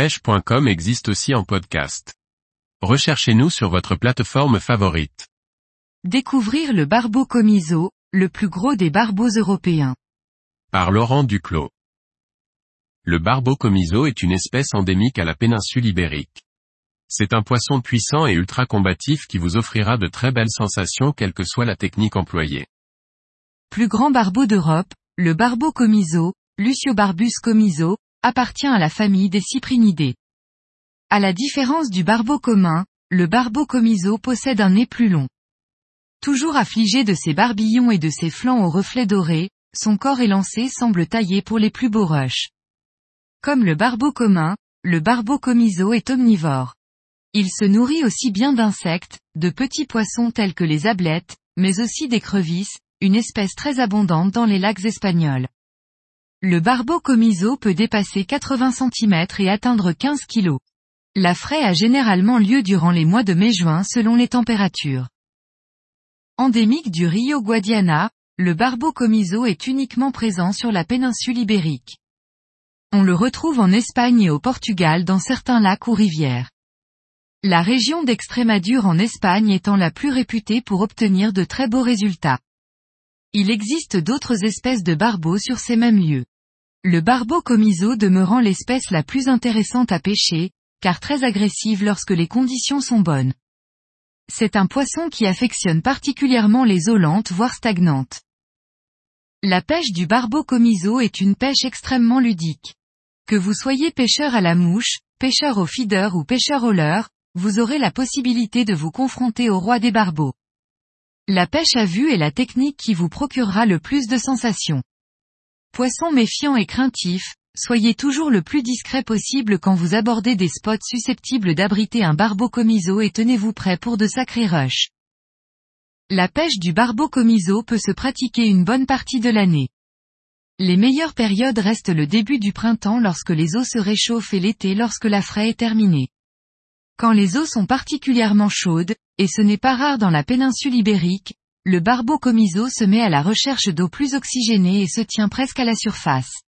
pêche.com existe aussi en podcast. Recherchez-nous sur votre plateforme favorite. Découvrir le barbeau comiso, le plus gros des barbeaux européens. Par Laurent Duclos. Le barbeau comiso est une espèce endémique à la péninsule ibérique. C'est un poisson puissant et ultra combatif qui vous offrira de très belles sensations quelle que soit la technique employée. Plus grand barbeau d'Europe, le barbeau comiso, Luciobarbus comiso, appartient à la famille des cyprinidés. À la différence du barbeau commun, le barbeau comiso possède un nez plus long. Toujours affligé de ses barbillons et de ses flancs aux reflets dorés, son corps élancé semble taillé pour les plus beaux rushs. Comme le barbeau commun, le barbeau comiso est omnivore. Il se nourrit aussi bien d'insectes, de petits poissons tels que les ablettes, mais aussi d'écrevisses, une espèce très abondante dans les lacs espagnols. Le barbeau comiso peut dépasser 80 cm et atteindre 15 kg. La fraie a généralement lieu durant les mois de mai-juin selon les températures. Endémique du Rio Guadiana, le barbeau comiso est uniquement présent sur la péninsule ibérique. On le retrouve en Espagne et au Portugal dans certains lacs ou rivières. La région d'Extrémadure en Espagne étant la plus réputée pour obtenir de très beaux résultats. Il existe d'autres espèces de barbeaux sur ces mêmes lieux. Le barbeau comiso demeurant l'espèce la plus intéressante à pêcher, car très agressive lorsque les conditions sont bonnes. C'est un poisson qui affectionne particulièrement les eaux lentes voire stagnantes. La pêche du barbeau comiso est une pêche extrêmement ludique. Que vous soyez pêcheur à la mouche, pêcheur au feeder ou pêcheur au leurre, vous aurez la possibilité de vous confronter au roi des barbeaux. La pêche à vue est la technique qui vous procurera le plus de sensations. Poisson méfiant et craintif, soyez toujours le plus discret possible quand vous abordez des spots susceptibles d'abriter un barbeau comiso et tenez-vous prêt pour de sacrés rushs. La pêche du barbeau comiso peut se pratiquer une bonne partie de l'année. Les meilleures périodes restent le début du printemps lorsque les eaux se réchauffent et l'été lorsque la fraie est terminée. Quand les eaux sont particulièrement chaudes, et ce n'est pas rare dans la péninsule ibérique, le barbeau comiso se met à la recherche d'eau plus oxygénée et se tient presque à la surface.